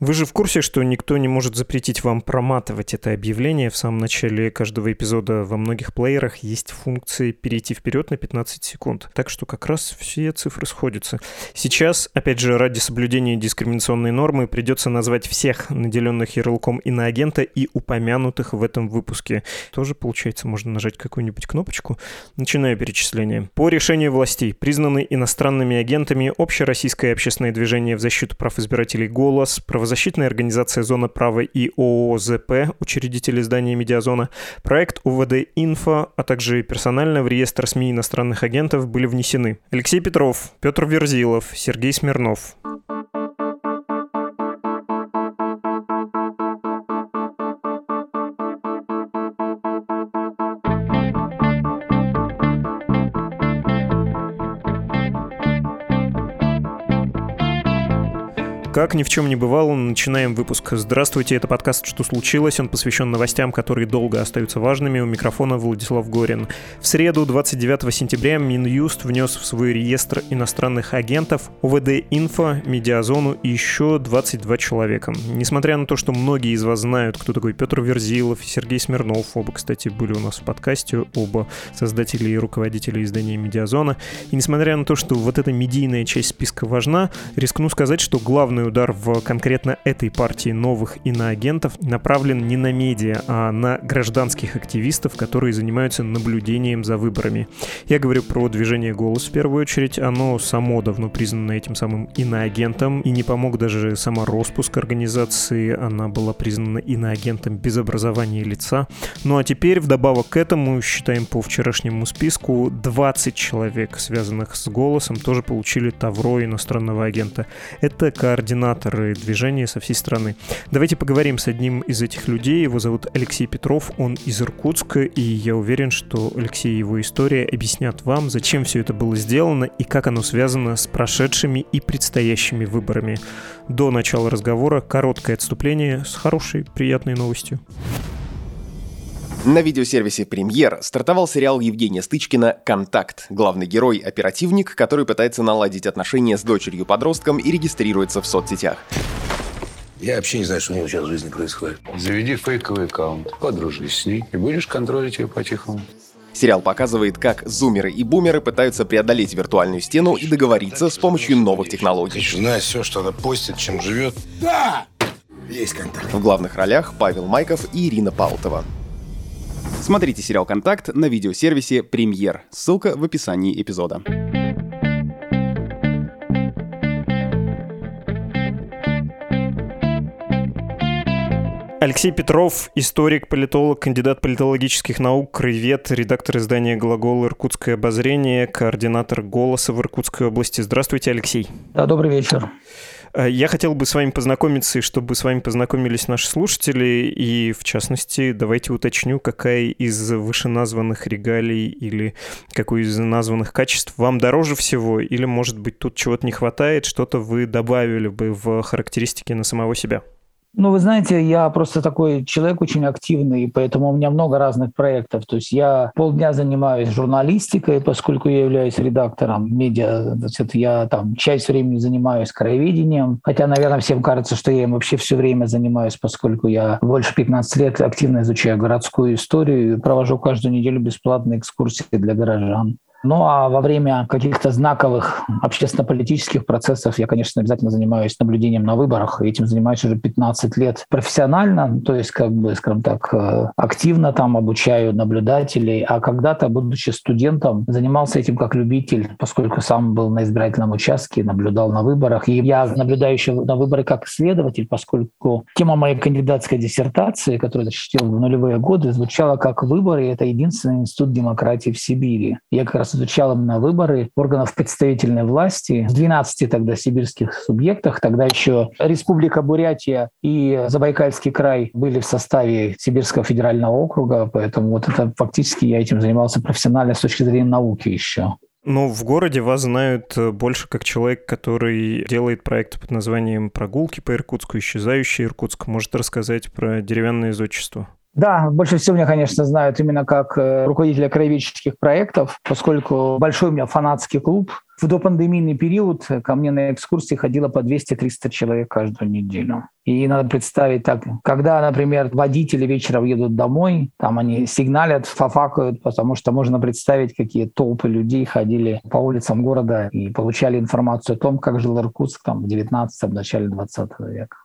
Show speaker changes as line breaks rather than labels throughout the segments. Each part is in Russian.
вы же в курсе, что никто не может запретить вам проматывать это объявление в самом начале каждого эпизода. Во многих плеерах есть функция перейти вперед на 15 секунд. Так что как раз все цифры сходятся. Сейчас, опять же, ради соблюдения дискриминационной нормы придется назвать всех наделенных ярлыком иноагента и упомянутых в этом выпуске. Тоже, получается, можно нажать какую-нибудь кнопочку. Начинаю перечисление. По решению властей признаны иностранными агентами Общероссийское общественное движение в защиту прав избирателей «Голос», правозащитная организация «Зона права» и ООЗП, учредители издания «Медиазона», проект УВД «Инфо», а также персонально в реестр СМИ иностранных агентов были внесены Алексей Петров, Петр Верзилов, Сергей Смирнов. Как ни в чем не бывало, начинаем выпуск. Здравствуйте, это подкаст «Что случилось?». Он посвящен новостям, которые долго остаются важными. У микрофона Владислав Горин. В среду, 29 сентября, Минюст внес в свой реестр иностранных агентов УВД Инфо, Медиазону и еще 22 человека. Несмотря на то, что многие из вас знают, кто такой Петр Верзилов и Сергей Смирнов, оба, кстати, были у нас в подкасте, оба создатели и руководители издания Медиазона, и несмотря на то, что вот эта медийная часть списка важна, рискну сказать, что главную удар в конкретно этой партии новых иноагентов направлен не на медиа, а на гражданских активистов, которые занимаются наблюдением за выборами. Я говорю про движение «Голос» в первую очередь. Оно само давно признано этим самым иноагентом, и не помог даже сама распуск организации. Она была признана иноагентом без образования лица. Ну а теперь, вдобавок к этому, считаем по вчерашнему списку, 20 человек, связанных с «Голосом», тоже получили тавро иностранного агента. Это координация координаторы движения со всей страны. Давайте поговорим с одним из этих людей. Его зовут Алексей Петров, он из Иркутска, и я уверен, что Алексей и его история объяснят вам, зачем все это было сделано и как оно связано с прошедшими и предстоящими выборами. До начала разговора короткое отступление с хорошей, приятной новостью.
На видеосервисе «Премьер» стартовал сериал Евгения Стычкина «Контакт». Главный герой – оперативник, который пытается наладить отношения с дочерью-подростком и регистрируется в соцсетях.
Я вообще не знаю, что у него сейчас в жизни происходит.
Заведи фейковый аккаунт, подружись с ней и будешь контролить ее по-тихому.
Сериал показывает, как зумеры и бумеры пытаются преодолеть виртуальную стену и договориться с помощью новых технологий.
Знать все, что она постит, чем живет. Да! Есть контакт.
В главных ролях Павел Майков и Ирина Паутова. Смотрите сериал «Контакт» на видеосервисе «Премьер». Ссылка в описании эпизода.
Алексей Петров, историк, политолог, кандидат политологических наук, краевед, редактор издания «Глагол. Иркутское обозрение», координатор «Голоса» в Иркутской области. Здравствуйте, Алексей.
Да, добрый вечер.
Э, я хотел бы с вами познакомиться, и чтобы с вами познакомились наши слушатели, и в частности, давайте уточню, какая из вышеназванных регалий или какое из названных качеств вам дороже всего, или, может быть, тут чего-то не хватает, что-то вы добавили бы в характеристики на самого себя.
Ну, вы знаете, я просто такой человек очень активный, поэтому у меня много разных проектов. То есть я полдня занимаюсь журналистикой, поскольку я являюсь редактором медиа. Значит, я там часть времени занимаюсь краеведением, хотя, наверное, всем кажется, что я им вообще все время занимаюсь, поскольку я больше 15 лет активно изучаю городскую историю и провожу каждую неделю бесплатные экскурсии для горожан. Ну а во время каких-то знаковых общественно-политических процессов я, конечно, обязательно занимаюсь наблюдением на выборах. Этим занимаюсь уже 15 лет профессионально, то есть, как бы, скажем так, э, активно там обучаю наблюдателей. А когда-то, будучи студентом, занимался этим как любитель, поскольку сам был на избирательном участке, наблюдал на выборах. И я наблюдаю еще на выборы как исследователь, поскольку тема моей кандидатской диссертации, которую защитил в нулевые годы, звучала как «Выборы – это единственный институт демократии в Сибири». Я как раз изучал именно выборы органов представительной власти в 12 тогда сибирских субъектах. Тогда еще Республика Бурятия и Забайкальский край были в составе Сибирского федерального округа, поэтому вот это фактически я этим занимался профессионально с точки зрения науки еще.
Но в городе вас знают э, больше как человек, который делает проекты под названием «Прогулки по Иркутску», «Исчезающий Иркутск». Может рассказать про деревянное зодчество?
Да, больше всего меня, конечно, знают именно как э, руководителя краеведческих проектов, поскольку большой у меня фанатский клуб. В допандемийный период ко мне на экскурсии ходило по 200-300 человек каждую неделю. И надо представить так, когда, например, водители вечером едут домой, там они сигналят, фафакают, потому что можно представить, какие толпы людей ходили по улицам города и получали информацию о том, как жил Иркутск там, в 19 начале 20 века.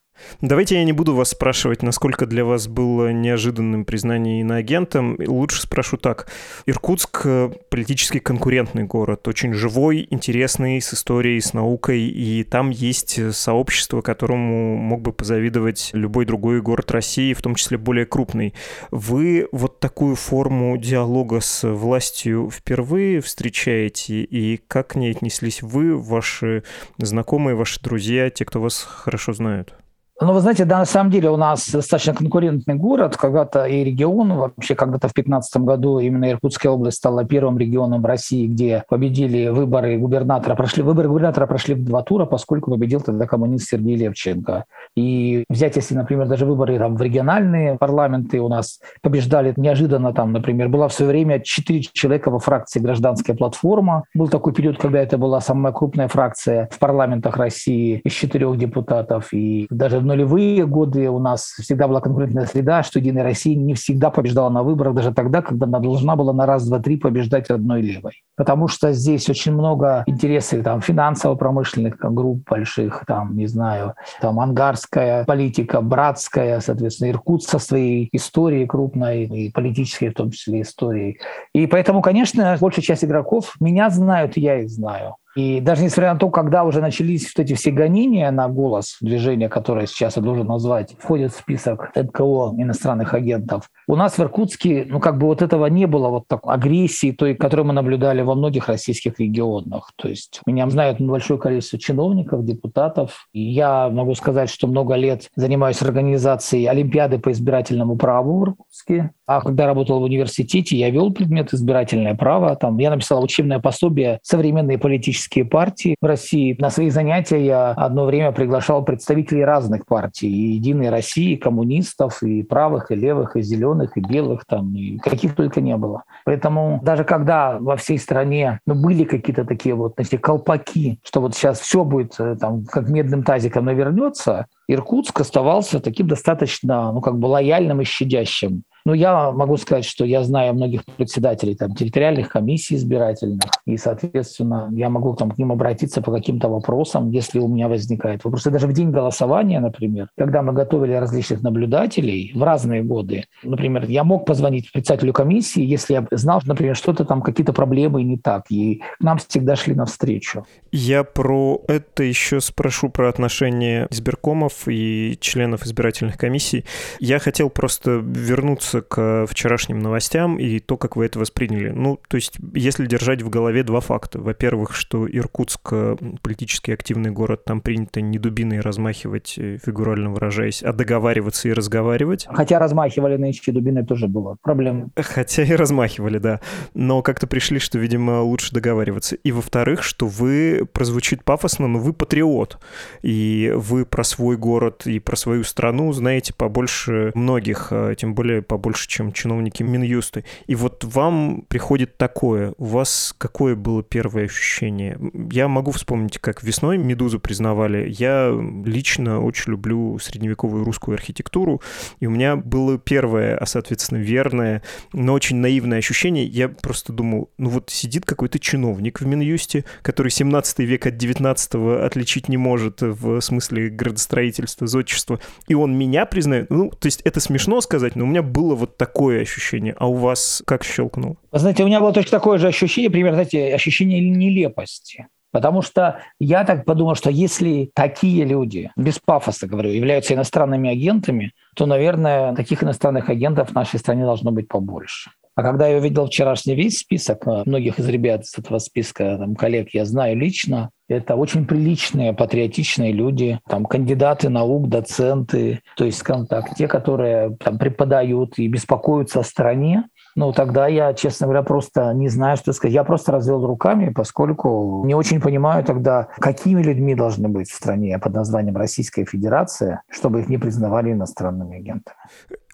Давайте я не буду вас спрашивать, насколько для вас было неожиданным признание иноагентом. Лучше спрошу так. Иркутск политически конкурентный город, очень живой, интересный, с историей, с наукой, и там есть сообщество, которому мог бы позавидовать любой другой город России, в том числе более крупный. Вы вот такую форму диалога с властью впервые встречаете, и как к ней отнеслись вы, ваши знакомые, ваши друзья, те, кто вас хорошо знают?
Ну, вы знаете, да, на самом деле у нас достаточно конкурентный город. Когда-то и регион, вообще когда-то в 2015 году именно Иркутская область стала первым регионом России, где победили выборы губернатора. Прошли, выборы губернатора прошли в два тура, поскольку победил тогда коммунист Сергей Левченко. И взять, если, например, даже выборы там, в региональные парламенты у нас побеждали неожиданно, там, например, была в свое время четыре человека во фракции «Гражданская платформа». Был такой период, когда это была самая крупная фракция в парламентах России из четырех депутатов. И даже нулевые годы у нас всегда была конкурентная среда, что «Единая Россия» не всегда побеждала на выборах, даже тогда, когда она должна была на раз, два, три побеждать одной левой. Потому что здесь очень много интересов там, финансово-промышленных групп больших, там, не знаю, там, ангарская политика, братская, соответственно, Иркут со своей историей крупной и политической в том числе историей. И поэтому, конечно, большая часть игроков меня знают, я их знаю. И даже несмотря на то, когда уже начались вот эти все гонения на голос движения, которое сейчас я должен назвать, входит в список НКО иностранных агентов, у нас в Иркутске, ну, как бы вот этого не было, вот такой агрессии, той, которую мы наблюдали во многих российских регионах. То есть меня знают большое количество чиновников, депутатов. И я могу сказать, что много лет занимаюсь организацией Олимпиады по избирательному праву в Иркутске. А когда работал в университете, я вел предмет избирательное право. Там я написал учебное пособие «Современные политические партии в России». На свои занятия я одно время приглашал представителей разных партий. И «Единой России», и коммунистов, и правых, и левых, и зеленых, и белых, там, и каких только не было. Поэтому даже когда во всей стране ну, были какие-то такие вот знаете, колпаки, что вот сейчас все будет э, там как медным тазиком навернется, Иркутск оставался таким достаточно, ну, как бы лояльным и щадящим. Ну, я могу сказать, что я знаю многих председателей там, территориальных комиссий избирательных, и, соответственно, я могу там, к ним обратиться по каким-то вопросам, если у меня возникает вопрос. И даже в день голосования, например, когда мы готовили различных наблюдателей в разные годы, например, я мог позвонить председателю комиссии, если я знал, например, что-то там, какие-то проблемы не так, и к нам всегда шли навстречу.
Я про это еще спрошу, про отношения избиркомов и членов избирательных комиссий. Я хотел просто вернуться вернуться к вчерашним новостям и то, как вы это восприняли. Ну, то есть, если держать в голове два факта. Во-первых, что Иркутск э, политически активный город, там принято не дубиной размахивать, э, фигурально выражаясь, а договариваться и разговаривать.
Хотя размахивали нынче дубиной тоже было проблем.
Хотя и размахивали, да. Но как-то пришли, что, видимо, лучше договариваться. И во-вторых, что вы, прозвучит пафосно, но вы патриот. И вы про свой город и про свою страну знаете побольше многих, тем более по больше, чем чиновники Минюста. И вот вам приходит такое. У вас какое было первое ощущение? Я могу вспомнить, как весной «Медузу» признавали. Я лично очень люблю средневековую русскую архитектуру, и у меня было первое, а, соответственно, верное, но очень наивное ощущение. Я просто думал, ну вот сидит какой-то чиновник в Минюсте, который 17 век от 19 отличить не может в смысле градостроительства, зодчества, и он меня признает. Ну, то есть это смешно сказать, но у меня было было вот такое ощущение. А у вас как щелкнуло?
Вы знаете, у меня было точно такое же ощущение, примерно, знаете, ощущение нелепости. Потому что я так подумал, что если такие люди, без пафоса говорю, являются иностранными агентами, то, наверное, таких иностранных агентов в нашей стране должно быть побольше. А когда я увидел вчерашний весь список, э, многих из ребят из этого списка, там, коллег я знаю лично, это очень приличные, патриотичные люди, там, кандидаты наук, доценты, то есть, скажем так, те, которые там, преподают и беспокоятся о стране, Ну, тогда я, честно говоря, просто не знаю, что сказать. Я просто развел руками, поскольку не очень понимаю тогда, какими людьми должны быть в стране под названием Российская Федерация, чтобы их не признавали иностранными агентами.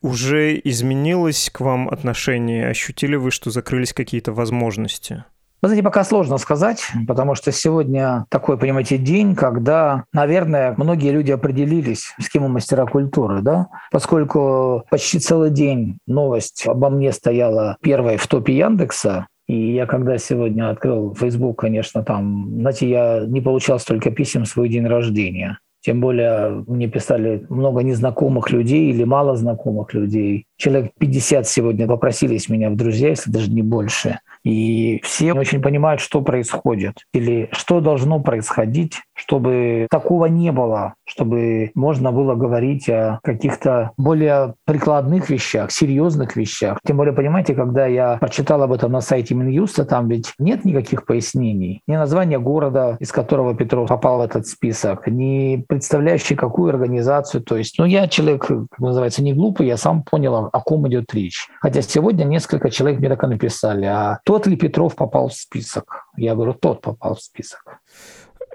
Уже изменилось к вам отношение? Ощутили вы, что закрылись какие-то возможности?
Вы знаете, пока сложно сказать, потому что сегодня такой, понимаете, день, когда, наверное, многие люди определились, с кем у мастера культуры, да, поскольку почти целый день новость обо мне стояла первой в топе Яндекса, и я когда сегодня открыл Facebook, конечно, там, знаете, я не получал столько писем в свой день рождения. Тем более мне писали много незнакомых людей или мало знакомых людей. Человек 50 сегодня попросились меня в друзья, если даже не больше. И все очень понимают, что происходит или что должно происходить, чтобы такого не было, чтобы можно было говорить о каких-то более прикладных вещах, серьезных вещах. Тем более, понимаете, когда я прочитал об этом на сайте Минюста, там ведь нет никаких пояснений. Ни названия города, из которого Петров попал в этот список, ни представляющий какую организацию. То есть, ну, я человек, как называется, не глупый, я сам понял, о ком идет речь. Хотя сегодня несколько человек мне так и написали, а тот ли Петров попал в список? Я говорю, тот попал в список.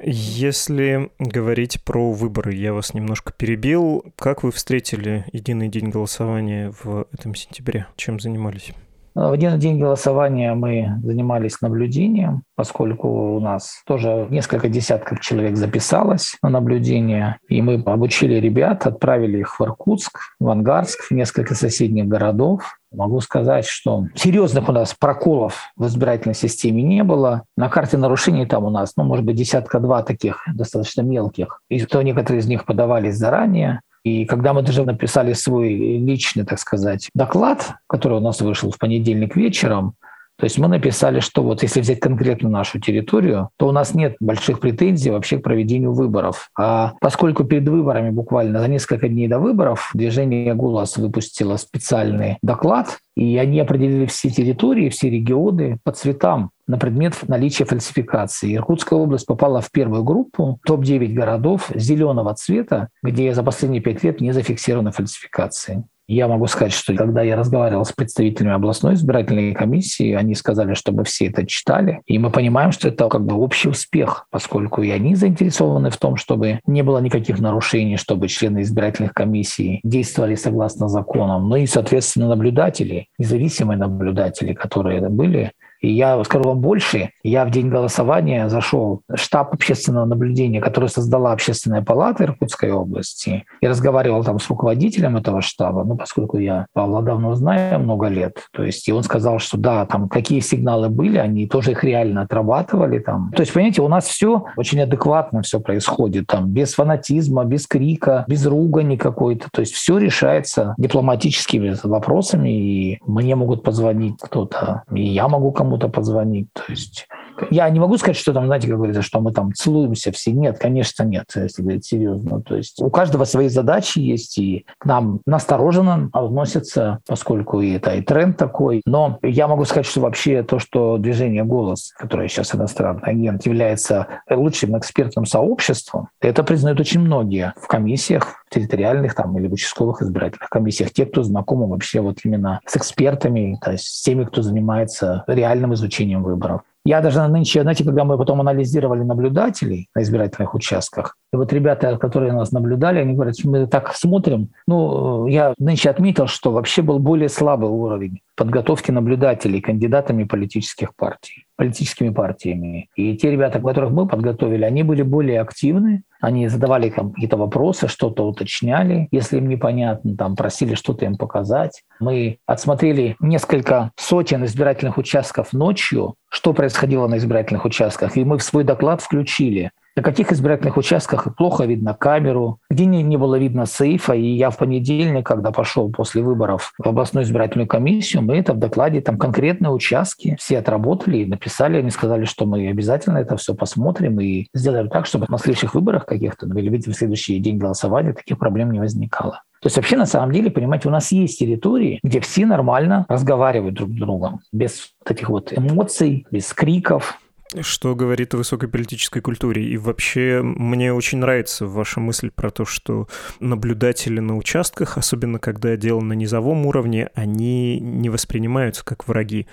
Если говорить про выборы, я вас немножко перебил. Как вы встретили единый день голосования в этом сентябре? Чем занимались?
В один день голосования мы занимались наблюдением, поскольку у нас тоже несколько десятков человек записалось на наблюдение, и мы обучили ребят, отправили их в Иркутск, в Ангарск, в несколько соседних городов. Могу сказать, что серьезных у нас проколов в избирательной системе не было. На карте нарушений там у нас, ну, может быть, десятка-два таких достаточно мелких. И то некоторые из них подавались заранее. И когда мы даже написали свой личный, так сказать, доклад, который у нас вышел в понедельник вечером, то есть мы написали, что вот если взять конкретно нашу территорию, то у нас нет больших претензий вообще к проведению выборов. А поскольку перед выборами буквально за несколько дней до выборов движение «Голос» выпустило специальный доклад, и они определили все территории, все регионы по цветам на предмет наличия фальсификации. Иркутская область попала в первую группу, топ-9 городов зеленого цвета, где за последние пять лет не зафиксированы фальсификации. Я могу сказать, что когда я разговаривал с представителями областной избирательной комиссии, они сказали, чтобы все это читали. И мы понимаем, что это как бы общий успех, поскольку и они заинтересованы в том, чтобы не было никаких нарушений, чтобы члены избирательных комиссий действовали согласно законам, ну и, соответственно, наблюдатели, независимые наблюдатели, которые были, и я скажу вам больше, я в день голосования зашел в штаб общественного наблюдения, который создала Общественная палата Иркутской области, и разговаривал там с руководителем этого штаба, ну, поскольку я Павла давно знаю, много лет, то есть, и он сказал, что да, там какие сигналы были, они тоже их реально отрабатывали там. То есть, понимаете, у нас все очень адекватно все происходит, там, без фанатизма, без крика, без ругани какой-то, то есть все решается дипломатическими вопросами, и мне могут позвонить кто-то, и я могу кому кому-то позвонить. То есть я не могу сказать, что там, знаете, как говорится, что мы там целуемся все. Нет, конечно, нет, если говорить серьезно. То есть у каждого свои задачи есть, и к нам настороженно относятся, поскольку и это и тренд такой. Но я могу сказать, что вообще то, что движение «Голос», которое сейчас иностранный агент, является лучшим экспертным сообществом, это признают очень многие в комиссиях, территориальных там или в участковых избирательных комиссиях. Те, кто знакомы вообще вот именно с экспертами, то есть с теми, кто занимается реальным изучением выборов. Я даже нынче, знаете, когда мы потом анализировали наблюдателей на избирательных участках, и вот ребята, которые нас наблюдали, они говорят, мы так смотрим. Ну, я нынче отметил, что вообще был более слабый уровень подготовки наблюдателей кандидатами политических партий, политическими партиями. И те ребята, которых мы подготовили, они были более активны, они задавали какие-то вопросы, что-то уточняли, если им непонятно, там просили что-то им показать. Мы отсмотрели несколько сотен избирательных участков ночью, что происходило на избирательных участках, и мы в свой доклад включили на каких избирательных участках плохо видно камеру, где не, не было видно сейфа. И я в понедельник, когда пошел после выборов в областную избирательную комиссию, мы это в докладе, там конкретные участки все отработали и написали. Они сказали, что мы обязательно это все посмотрим и сделаем так, чтобы на следующих выборах каких-то, ну, или в следующий день голосования таких проблем не возникало. То есть вообще на самом деле, понимаете, у нас есть территории, где все нормально разговаривают друг с другом, без этих вот эмоций, без криков,
Что говорит о высокой политической культуре. И вообще мне очень нравится ваша мысль про то, что наблюдатели на участках, особенно когда дело на низовом уровне, они не воспринимаются как враги.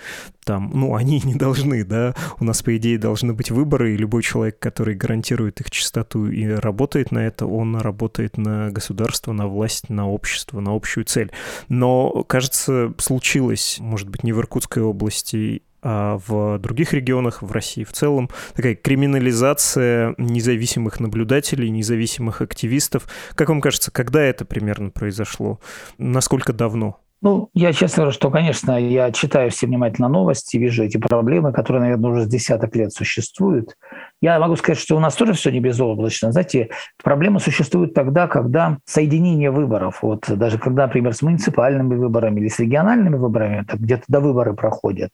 Там, ну, они не должны, да. У нас, по идее, должны быть выборы, и любой человек, который гарантирует их чистоту и работает на это, он работает на государство, на власть, на общество, на общую цель. Но, кажется, случилось, может быть, не в Иркутской области а в других регионах, в России в целом, такая криминализация независимых наблюдателей, независимых активистов. Как вам кажется, когда это примерно произошло? Насколько давно?
Ну, я честно говорю, что, конечно, я читаю все внимательно новости, вижу эти проблемы, которые, наверное, уже с десяток лет существуют. Я могу сказать, что у нас тоже все не безоблачно. Знаете, проблема существует тогда, когда соединение выборов, вот даже когда, например, с муниципальными выборами или с региональными выборами, где-то до выборы проходят,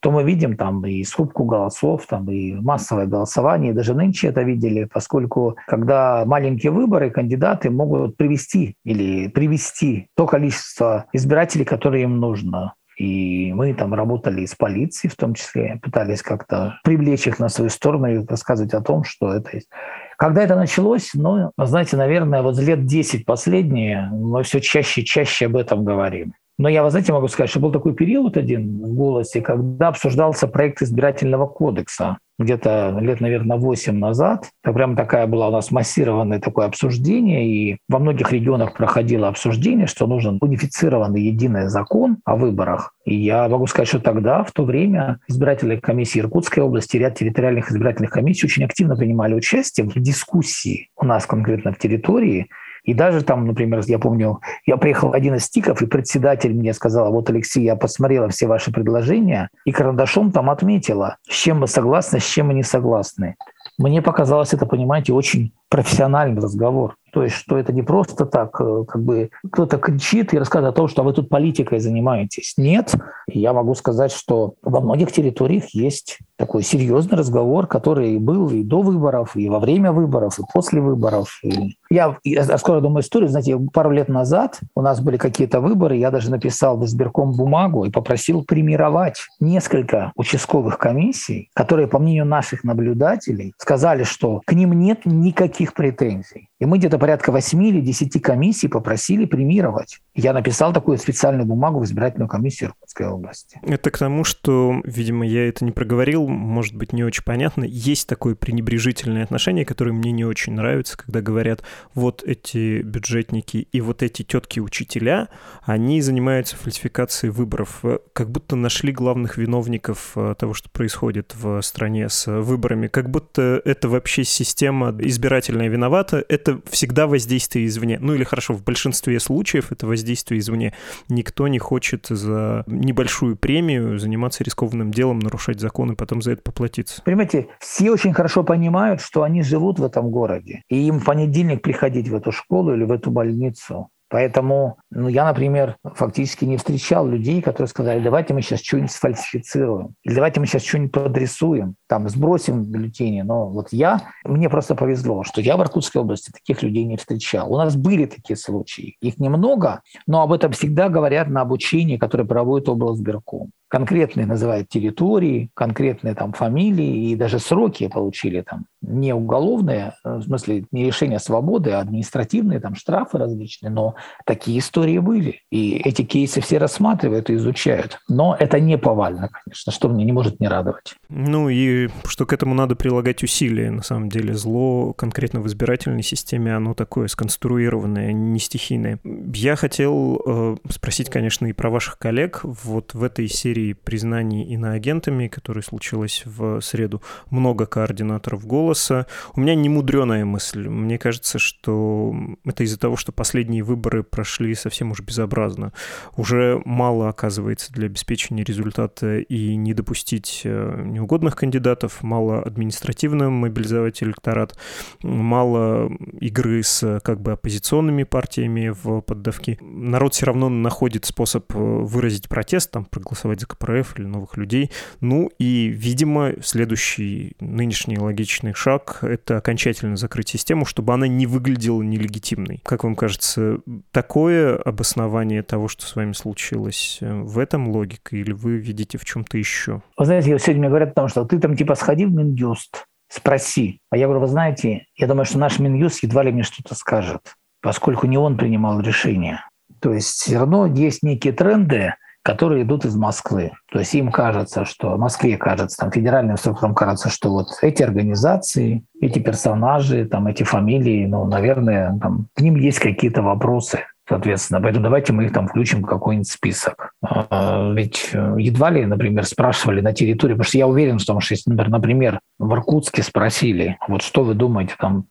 то мы видим там и скупку голосов, там и массовое голосование. Даже нынче это видели, поскольку когда маленькие выборы, кандидаты могут привести или привести то количество избирателей, которое им нужно. И мы там работали с полицией в том числе, пытались как-то привлечь их на свою сторону и рассказывать о том, что это есть. Когда это началось, ну, знаете, наверное, вот лет 10 последние мы все чаще и чаще об этом говорим. Но я, вы знаете, могу сказать, что был такой период один в «Голосе», когда обсуждался проект избирательного кодекса где-то лет, наверное, 8 назад. Это прям такая была у нас массированное такое обсуждение, и во многих регионах проходило обсуждение, что нужен унифицированный единый закон о выборах. И я могу сказать, что тогда, в то время, избирательные комиссии Иркутской области, ряд территориальных избирательных комиссий очень активно принимали участие в дискуссии у нас конкретно в территории, и даже там, например, я помню, я приехал в один из стиков, и председатель мне сказал, вот, Алексей, я посмотрела все ваши предложения, и карандашом там отметила, с чем мы согласны, с чем мы не согласны. Мне показалось это, понимаете, очень профессиональный разговор. То есть, что это не просто так, э, как бы кто-то кричит и рассказывает о том, что вы тут политикой занимаетесь. Нет, я могу сказать, что во многих территориях есть такой серьезный разговор, который был и до выборов, и во время выборов, и после выборов. И я скоро думаю историю. Знаете, пару лет назад у нас были какие-то выборы, я даже написал в избирком бумагу и попросил премировать несколько участковых комиссий, которые, по мнению наших наблюдателей, сказали, что к ним нет никаких претензий. И мы где-то порядка 8 или 10 комиссий попросили премировать. Я написал такую специальную бумагу в избирательную комиссию Иркутской области.
Это к тому, что, видимо, я это не проговорил, может быть, не очень понятно. Есть такое пренебрежительное отношение, которое мне не очень нравится, когда говорят, вот эти бюджетники и вот эти тетки-учителя, они занимаются фальсификацией выборов. Как будто нашли главных виновников э, того, что происходит в стране с выборами. Как будто это вообще система избирательная виновата. Это всегда воздействие извне. Ну или хорошо, в большинстве случаев это воздействие извне. Никто не хочет за небольшую премию заниматься рискованным делом, нарушать законы, потом за это поплатиться.
Понимаете, все очень хорошо понимают, что они живут в этом городе. И им в понедельник приходить в эту школу или в эту больницу. Поэтому ну, я, например, фактически не встречал людей, которые сказали, давайте мы сейчас что-нибудь сфальсифицируем, или давайте мы сейчас что-нибудь подрисуем, там, сбросим бюллетени. Но вот я, мне просто повезло, что я в Иркутской области таких людей не встречал. У нас были такие случаи. Их немного, но об этом всегда говорят на обучении, которое проводит облсбирком конкретные называют территории, конкретные там фамилии и даже сроки получили там не уголовные, э, в смысле не решение свободы, а административные там штрафы различные, но такие истории были. И эти кейсы все рассматривают и изучают. Но это не повально, конечно, что мне не может не радовать.
Ну и что к этому надо прилагать усилия, на самом деле. Зло конкретно в избирательной системе, оно такое сконструированное, не стихийное. Я хотел э, спросить, конечно, и про ваших коллег. Вот в этой серии признаний иноагентами, которая случилась в среду, много координаторов «Голоса». У меня немудреная мысль. Мне кажется, что это из-за того, что последние выборы прошли совсем уж безобразно. Уже мало, оказывается, для обеспечения результата и не допустить э, неугодных кандидатов, мало административно мобилизовать электорат, мало игры с как бы оппозиционными партиями в поддавки. Народ все равно находит способ э, выразить протест, там, проголосовать за КПРФ или новых людей. Ну и, видимо, следующий нынешний логичный шаг — это окончательно закрыть систему, чтобы она не выглядела нелегитимной. Как вам кажется, такое обоснование того, что с вами случилось, э, в этом логика или вы видите в чем-то еще?
Вы знаете, сегодня мне говорят о том, что ты там типа, сходи в Минюст, спроси. А я говорю, вы знаете, я думаю, что наш Минюст едва ли мне что-то скажет, поскольку не он принимал решение. То есть все равно есть некие тренды, которые идут из Москвы. То есть им кажется, что Москве кажется, там, федеральным структурам кажется, что вот эти организации, эти персонажи, там, эти фамилии, ну, наверное, там, к ним есть какие-то вопросы. Соответственно, поэтому давайте мы их там включим в какой-нибудь список. А, ведь э, едва ли, например, спрашивали на территории, потому что я уверен в том, что если, например, в Иркутске спросили, вот что вы думаете там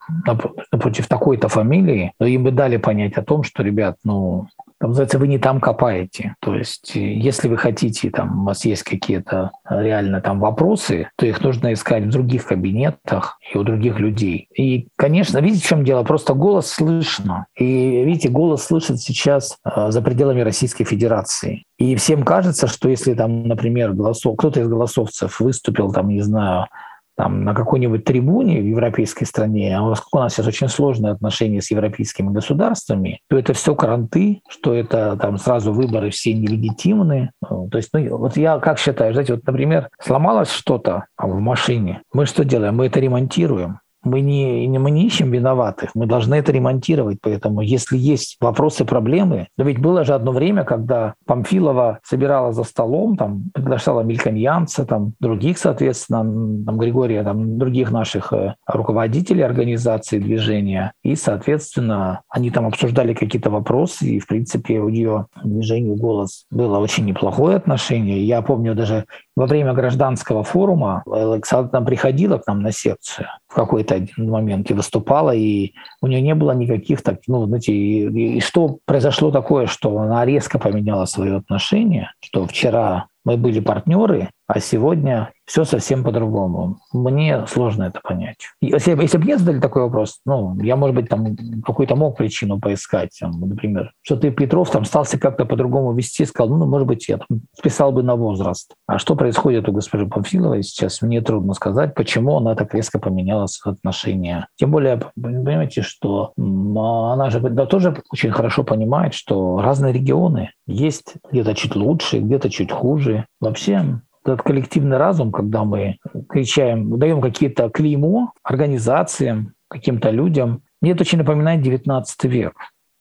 напротив такой-то фамилии, то им бы дали понять о том, что, ребят, ну, там, называется, вы не там копаете. То есть, э, если вы хотите, там, у вас есть какие-то э, реально там вопросы, то их нужно искать в других кабинетах и у других людей. И, конечно, видите, в чем дело? Просто голос слышно. И, видите, голос слышит сейчас э, за пределами Российской Федерации. И всем кажется, что если там, например, голосов, кто-то из голосовцев выступил, там, не знаю, там, на какой-нибудь трибуне в европейской стране, а поскольку у нас сейчас очень сложные отношения с европейскими государствами, то это все каранты, что это там сразу выборы все нелегитимны. То есть, ну, вот я как считаю, знаете, вот, например, сломалось что-то в машине, мы что делаем? Мы это ремонтируем мы не, мы не ищем виноватых, мы должны это ремонтировать. Поэтому если есть вопросы, проблемы, но ведь было же одно время, когда Памфилова собирала за столом, там, приглашала Мельканьянца, там, других, соответственно, там, Григория, там, других наших э, руководителей организации движения, и, соответственно, они там обсуждали какие-то вопросы, и, в принципе, у нее движению «Голос» было очень неплохое отношение. Я помню даже во время гражданского форума Александра приходила к нам на секцию в какой-то момент и выступала, и у нее не было никаких так, ну, знаете, и, и что произошло такое, что она резко поменяла свое отношение, что вчера мы были партнеры, а сегодня все совсем по-другому. Мне сложно это понять. Если, если бы мне задали такой вопрос, ну, я, может быть, там какую-то мог причину поискать, там, например, что ты, Петров, там стался как-то по-другому вести, сказал, ну, может быть, я там, списал бы на возраст. А что происходит у госпожи Памфиловой сейчас, мне трудно сказать, почему она так резко поменяла отношения. Тем более, понимаете, что она же да, тоже очень хорошо понимает, что разные регионы есть где-то чуть лучше, где-то чуть хуже. Вообще этот коллективный разум, когда мы кричаем, даем какие-то клеймо организациям, каким-то людям, мне это очень напоминает 19 век.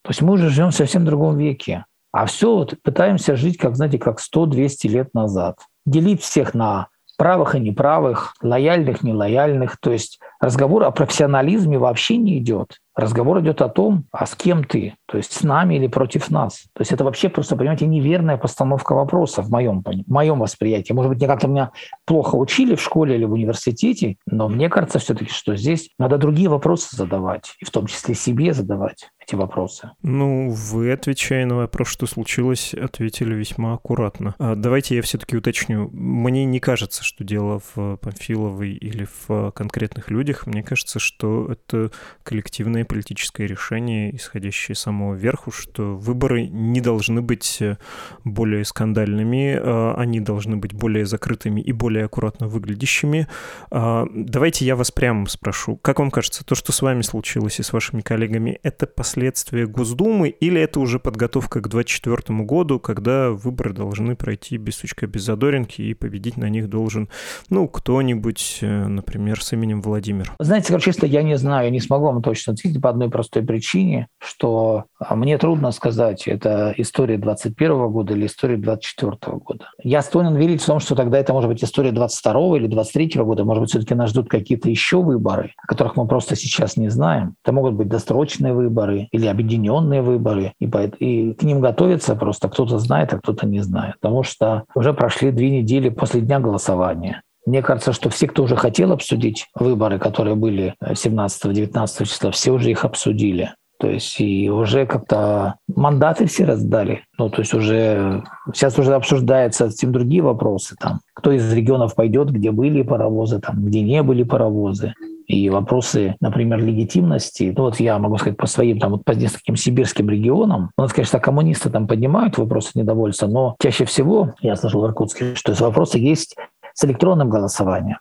То есть мы уже живем в совсем другом веке. А все вот пытаемся жить, как, знаете, как 100-200 лет назад. Делить всех на правых и неправых, лояльных, нелояльных. То есть разговор о профессионализме вообще не идет. Разговор идет о том, а с кем ты, то есть с нами или против нас. То есть это вообще просто, понимаете, неверная постановка вопроса в моем, в моем восприятии. Может быть, мне как-то меня плохо учили в школе или в университете, но мне кажется все-таки, что здесь надо другие вопросы задавать, и в том числе себе задавать эти вопросы.
Ну, вы, отвечая на вопрос, что случилось, ответили весьма аккуратно. А давайте я все-таки уточню. Мне не кажется, что дело в Памфиловой или в конкретных людях. Мне кажется, что это коллективное политическое решение, исходящее самого верху, что выборы не должны быть э, более скандальными, а они должны быть более закрытыми и более аккуратно выглядящими. А, давайте я вас прямо спрошу. Как вам кажется, то, что с вами случилось и с вашими коллегами, это последствия Госдумы или это уже подготовка к 2024 году, когда выборы должны пройти без сучка, без задоринки и победить на них должен, ну, кто-нибудь, э, например, с именем Владимир?
Знаете, честно, я не знаю, не смогу вам точно ответить по одной простой причине, что а, мне трудно сказать, это история 21 года или история 24 года. Я склонен верить в том, что тогда это может быть история 22 или 23 года, может быть, все-таки нас ждут какие-то еще выборы, о которых мы просто сейчас не знаем. Это могут быть досрочные выборы или объединенные выборы, и, и к ним готовиться просто кто-то знает, а кто-то не знает, потому что уже прошли две недели после дня голосования. Мне кажется, что все, кто уже хотел обсудить выборы, которые были 17-19 числа, все уже их обсудили. То есть и уже как-то мандаты все раздали. Ну, то есть уже сейчас уже обсуждаются совсем другие вопросы. Там, кто из регионов пойдет, где были паровозы, там, где не были паровозы. И вопросы, например, легитимности. Ну, вот я могу сказать по своим, там, вот по нескольким сибирским регионам. У нас, конечно, коммунисты там поднимают вопросы недовольства, но чаще всего, я слышал в Иркутске, что вопросы есть с электронным голосованием.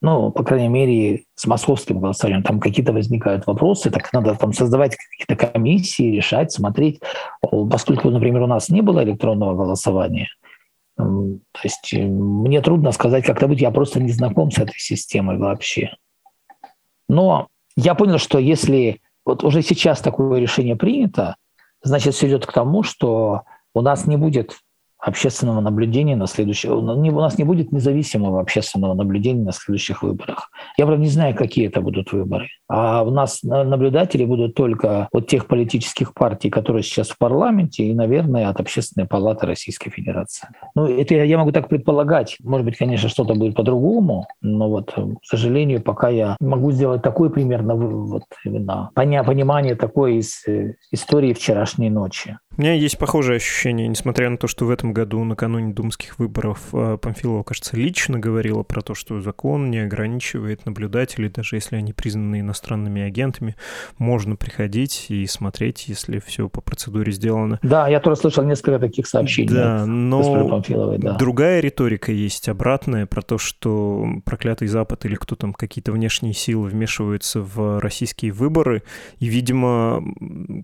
Ну, по крайней мере, с московским голосованием там какие-то возникают вопросы, так надо там создавать какие-то комиссии, решать, смотреть. Поскольку, например, у нас не было электронного голосования, То есть э, мне трудно сказать, как-то быть, я просто не знаком с этой системой вообще. Но я понял, что если вот уже сейчас такое решение принято, значит, все идет к тому, что у нас не будет общественного наблюдения на следующих... У нас не будет независимого общественного наблюдения на следующих выборах. Я, правда, не знаю, какие это будут выборы. А у нас наблюдатели будут только от тех политических партий, которые сейчас в парламенте, и, наверное, от Общественной палаты Российской Федерации. Ну, это я могу так предполагать. Может быть, конечно, что-то будет по-другому, но вот, к сожалению, пока я могу сделать такой примерно вот именно понимание такой из э, истории вчерашней ночи.
У меня есть похожее ощущение, несмотря на то, что в этом году, накануне думских выборов, э, Памфилова, кажется, лично говорила про то, что закон не ограничивает наблюдателей, даже если они признаны иностранными агентами, можно приходить и смотреть, если все по процедуре сделано.
Да, я тоже слышал несколько таких сообщений.
Да, но да. другая риторика есть обратная про то, что проклятый Запад или кто там, какие-то внешние силы вмешиваются в российские выборы, и, видимо,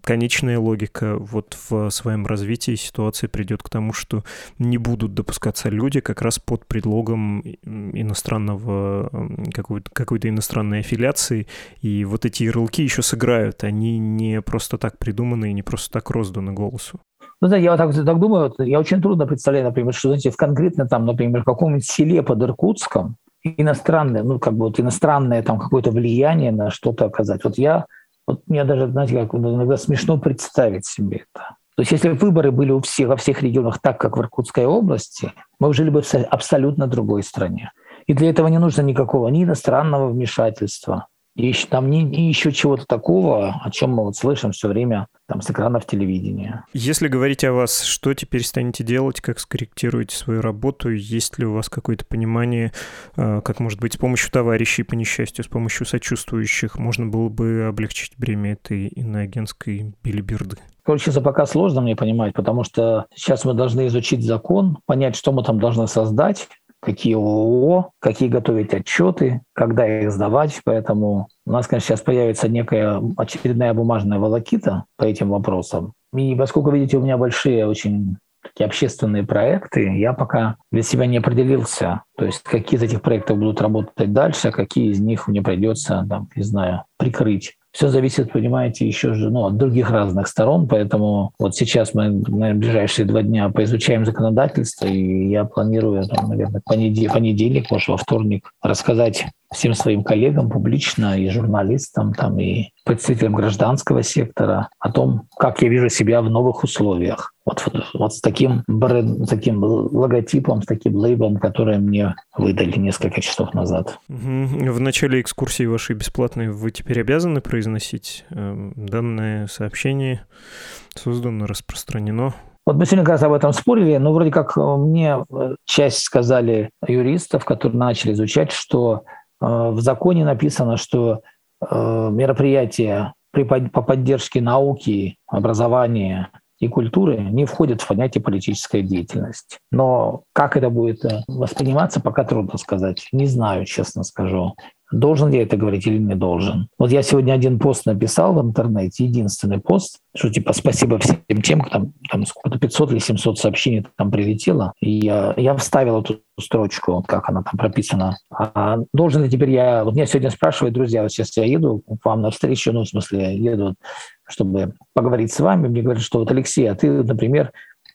конечная логика вот в своем развитии ситуация придет к тому, что не будут допускаться люди как раз под предлогом иностранного, какой-то, какой-то иностранной аффилиации, и вот эти ярлыки еще сыграют, они не просто так придуманы и не просто так розданы голосу.
Ну да, я так, так думаю, я очень трудно представляю, например, что, знаете, в конкретно там, например, в каком-нибудь селе под Иркутском иностранное, ну, как бы вот иностранное там какое-то влияние на что-то оказать. Вот я, вот мне даже, знаете, как иногда смешно представить себе это. То есть если выборы были у всех, во всех регионах так, как в Иркутской области, мы жили бы в абсолютно другой стране. И для этого не нужно никакого ни иностранного вмешательства, и там не, не еще чего-то такого, о чем мы вот слышим все время там, с экранов телевидения.
Если говорить о вас, что теперь станете делать, как скорректируете свою работу, есть ли у вас какое-то понимание, э, как, может быть, с помощью товарищей по несчастью, с помощью сочувствующих можно было бы облегчить бремя этой иноагентской билиберды?
Короче, пока сложно мне понимать, потому что сейчас мы должны изучить закон, понять, что мы там должны создать, какие ООО, какие готовить отчеты, когда их сдавать. Поэтому у нас, конечно, сейчас появится некая очередная бумажная волокита по этим вопросам. И поскольку, видите, у меня большие очень такие общественные проекты, я пока для себя не определился. То есть какие из этих проектов будут работать дальше, а какие из них мне придется, там, не знаю, прикрыть. Все зависит, понимаете, еще же ну, от других разных сторон, поэтому вот сейчас мы на ближайшие два дня поизучаем законодательство, и я планирую, там, наверное, понедельник, понедельник, может, во вторник рассказать всем своим коллегам публично и журналистам, там, и представителям гражданского сектора о том, как я вижу себя в новых условиях. Вот, вот, вот с таким бренд, таким логотипом, с таким лейбом, который мне выдали несколько часов назад.
В начале экскурсии вашей бесплатной вы теперь обязаны произносить э, данное сообщение, создано, распространено.
Вот мы сегодня как раз об этом спорили, но вроде как мне э, часть сказали юристов, которые начали изучать, что Э, в законе написано, что э, мероприятия по поддержке науки, образования и культуры не входят в понятие политическая деятельность. Но как это будет э, восприниматься, пока трудно сказать. Не знаю, честно скажу. Должен я это говорить или не должен? Вот я сегодня один пост написал в интернете, единственный пост, что типа спасибо всем тем, там, там сколько-то 500 или 700 сообщений там прилетело, и я, я вставил эту строчку, как она там прописана. А должен ли теперь я... Вот меня сегодня спрашивают, друзья, вот сейчас я еду к вам на встречу, ну, в смысле, еду, чтобы поговорить с вами, мне говорят, что вот, Алексей, а ты, например,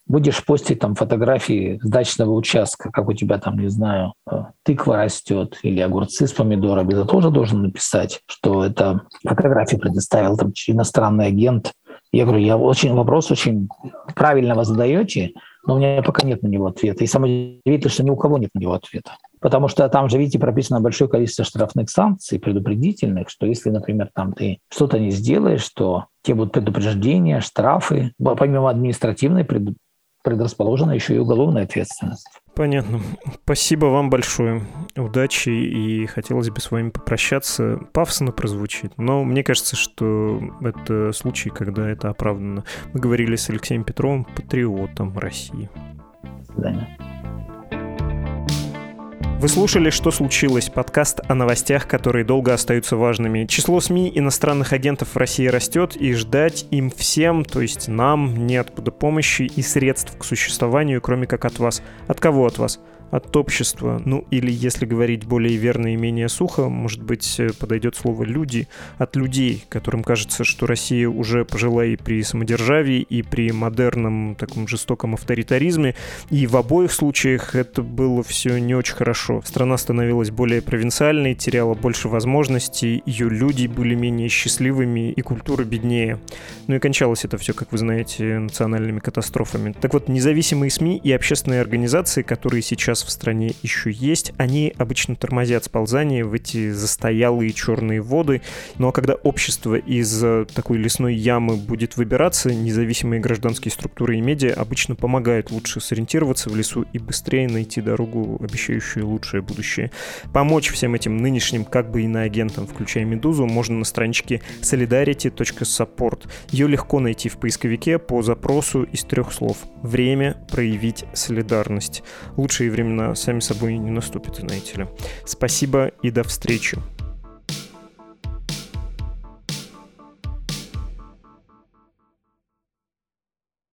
будешь постить там фотографии дачного участка, как у тебя там, не знаю, э, тыква растет или огурцы с помидорами, ты тоже должен написать, что это фотографии предоставил там иностранный агент. Я говорю, я очень вопрос очень правильно вы задаете, но у меня пока нет на него ответа. И самое удивительное, что ни у кого нет на него ответа. Потому что там же, видите, прописано большое количество штрафных санкций, предупредительных, что если, например, там ты что-то не сделаешь, то те будут предупреждения, штрафы, помимо административной предрасположена еще и уголовная ответственность.
Понятно. Спасибо вам большое. Удачи, и хотелось бы с вами попрощаться. Пафосно прозвучит, но мне кажется, что это случай, когда это оправдано. Мы говорили с Алексеем Петровым, патриотом России.
До свидания.
Вы слушали «Что случилось?» подкаст о новостях, которые долго остаются важными. Число СМИ иностранных агентов в России растет, и ждать им всем, то есть нам, неоткуда помощи и средств к существованию, кроме как от вас. От кого от вас? От общества, ну или, если говорить более верно и менее сухо, может быть, э, подойдет слово «люди», от людей, которым кажется, что Россия уже пожила и при самодержавии, и при модерном таком жестоком авторитаризме, и в обоих случаях это было все не очень хорошо. Страна становилась более провинциальной, теряла больше возможностей, ее люди были менее счастливыми, и культура беднее. Ну и кончалось это все, как вы знаете, национальными катастрофами. Так вот, независимые СМИ и общественные организации, которые сейчас сейчас в стране еще есть, они обычно тормозят сползание в эти застоялые черные воды. Ну а когда общество из э, такой лесной ямы будет выбираться, независимые гражданские структуры и медиа обычно помогают лучше сориентироваться в лесу и быстрее найти дорогу, обещающую лучшее будущее. Помочь всем этим нынешним как бы иноагентам, включая «Медузу», можно на страничке solidarity.support. Ее легко найти в поисковике по запросу из трех слов. Время проявить солидарность. Лучшие времена времена сами собой не наступят, знаете ли. Спасибо и до встречи.